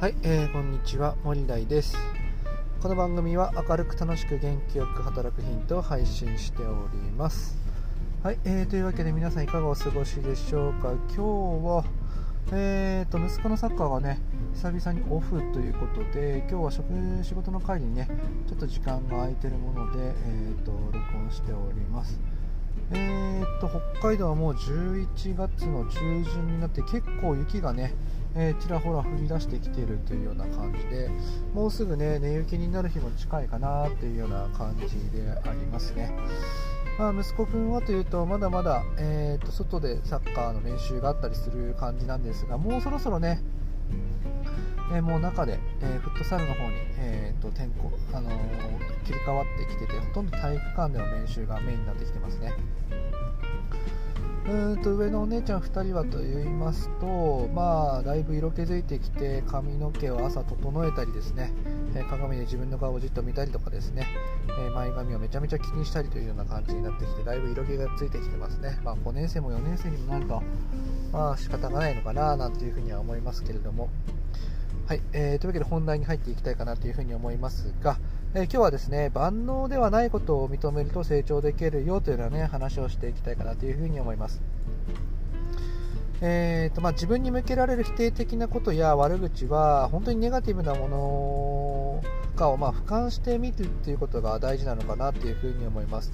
はい、えー、こんにちは森大です。この番組は明るく楽しく元気よく働くヒントを配信しております。はい、えー、というわけで皆さんいかがお過ごしでしょうか。今日はえーと息子のサッカーがね久々にオフということで今日は職仕事の帰りにねちょっと時間が空いてるもので、えーと、録音しております。えーと北海道はもう11月の中旬になって結構雪がねえー、ちらほら降り出してきているというような感じでもうすぐね寝雪になる日も近いかなというような感じでありますね。まあ、息子くんはというとまだまだ、えー、と外でサッカーの練習があったりする感じなんですがもうそろそろね、えー、もう中で、えー、フットサルの方に、えーと天候あの切り替わってきててほとんど体育館での練習がメインになってきてますね。うんと上のお姉ちゃん2人はと言いますと、まあ、だいぶ色気づいてきて髪の毛を朝整えたりですね、え鏡で自分の顔をじっと見たりとかですね、え前髪をめちゃめちゃ気にしたりというような感じになってきてだいぶ色気がついてきてますね、まあ、5年生も4年生にもなると、まあ仕方がないのかななんていうふには思いますけれども。はい、えー、というわけで本題に入っていきたいかなというふに思いますが、えー、今日はですね万能ではないことを認めると成長できるよというような、ね、話をしていきたいかなというふに思います。えーとまあ、自分に向けられる否定的なことや悪口は本当にネガティブなものかをまあ俯瞰してみるということが大事なのかなというふに思います。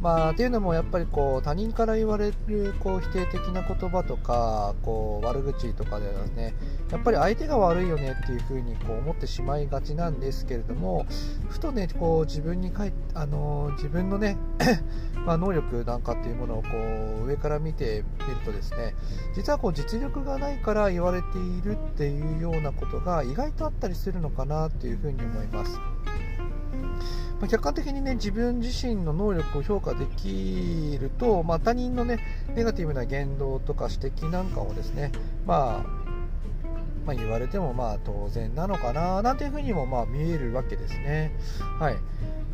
まあ、っていうのもやっぱりこう他人から言われるこう否定的な言葉とかこう悪口とかではねやっぱり相手が悪いよねっていうふうにこう思ってしまいがちなんですけれどもふとねこう自分にかいあの自分のね まあ、能力なんかっていうものをこう上から見てみるとですね実はこう実力がないから言われているっていうようなことが意外とあったりするのかなっていうふうに思います。ま客観的にね自分自身の能力を評価できると、まあ、他人のねネガティブな言動とか指摘なんかをですね、まあ、まあ、言われてもまあ当然なのかななんていうふうにもまあ見えるわけですね。はい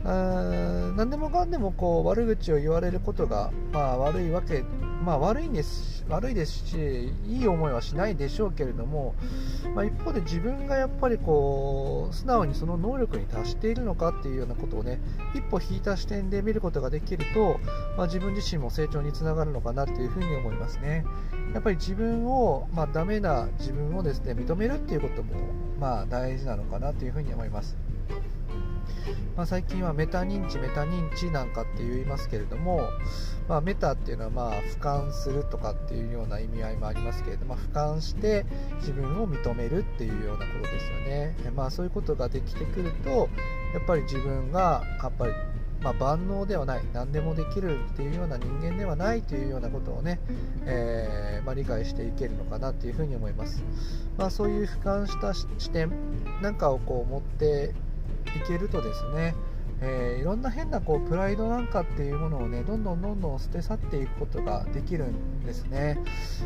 あ何でもかんでもこう悪口を言われることが、まあ、悪いわけまあ、悪いんです悪いですしいい思いはしないでしょうけれども、まあ、一方で自分がやっぱりこう素直にその能力に達しているのかっていうようなことをね一歩引いた視点で見ることができると、まあ、自分自身も成長につながるのかなっていうふに思いますね。やっぱり自分を、まあ、ダメな自分をですね認めるっていうことも、まあ、大事なのかなというふに思います。まあ、最近はメタ認知メタ認知なんかって言いますけれども、まあ、メタっていうのはまあ俯瞰するとかっていうような意味合いもありますけれども、まあ、俯瞰して自分を認めるっていうようなことですよね、まあ、そういうことができてくるとやっぱり自分がやっぱりまあ、万能ではない何でもできるっていうような人間ではないというようなことをね、えー、まあ、理解していけるのかなというふうに思います、まあ、そういう俯瞰した視点なんかをこう持っていけるとですね、えー、いろんな変なこうプライドなんかっていうものをねどんどんどんどん捨て去っていくことができるんですね、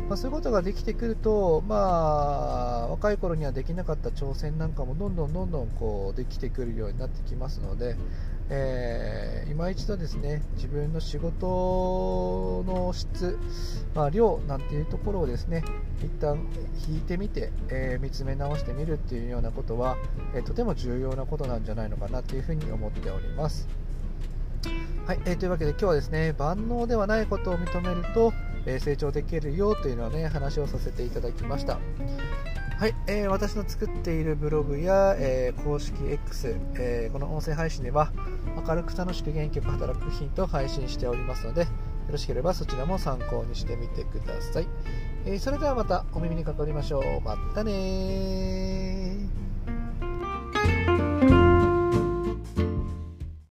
まあ、そういうことができてくるとまあ若い頃にはできなかった挑戦なんかもどんどんどんどんこうできてくるようになってきますので、えー、今一度ですね自分の仕事質、まあ、量なんていうところをですね一旦引いてみて、えー、見つめ直してみるっていうようなことは、えー、とても重要なことなんじゃないのかなというふうに思っております。はい、えー、というわけで今日はですね万能ではないことを認めると、え成長できるよというのをね話をさせていただきました。はい、えー、私の作っているブログや、えー、公式 X、えー、この音声配信では明るく楽しく元気よく働くヒントを配信しておりますのでよろしければそちらも参考にしてみてください、えそれではまたお耳にかかりましょう。またね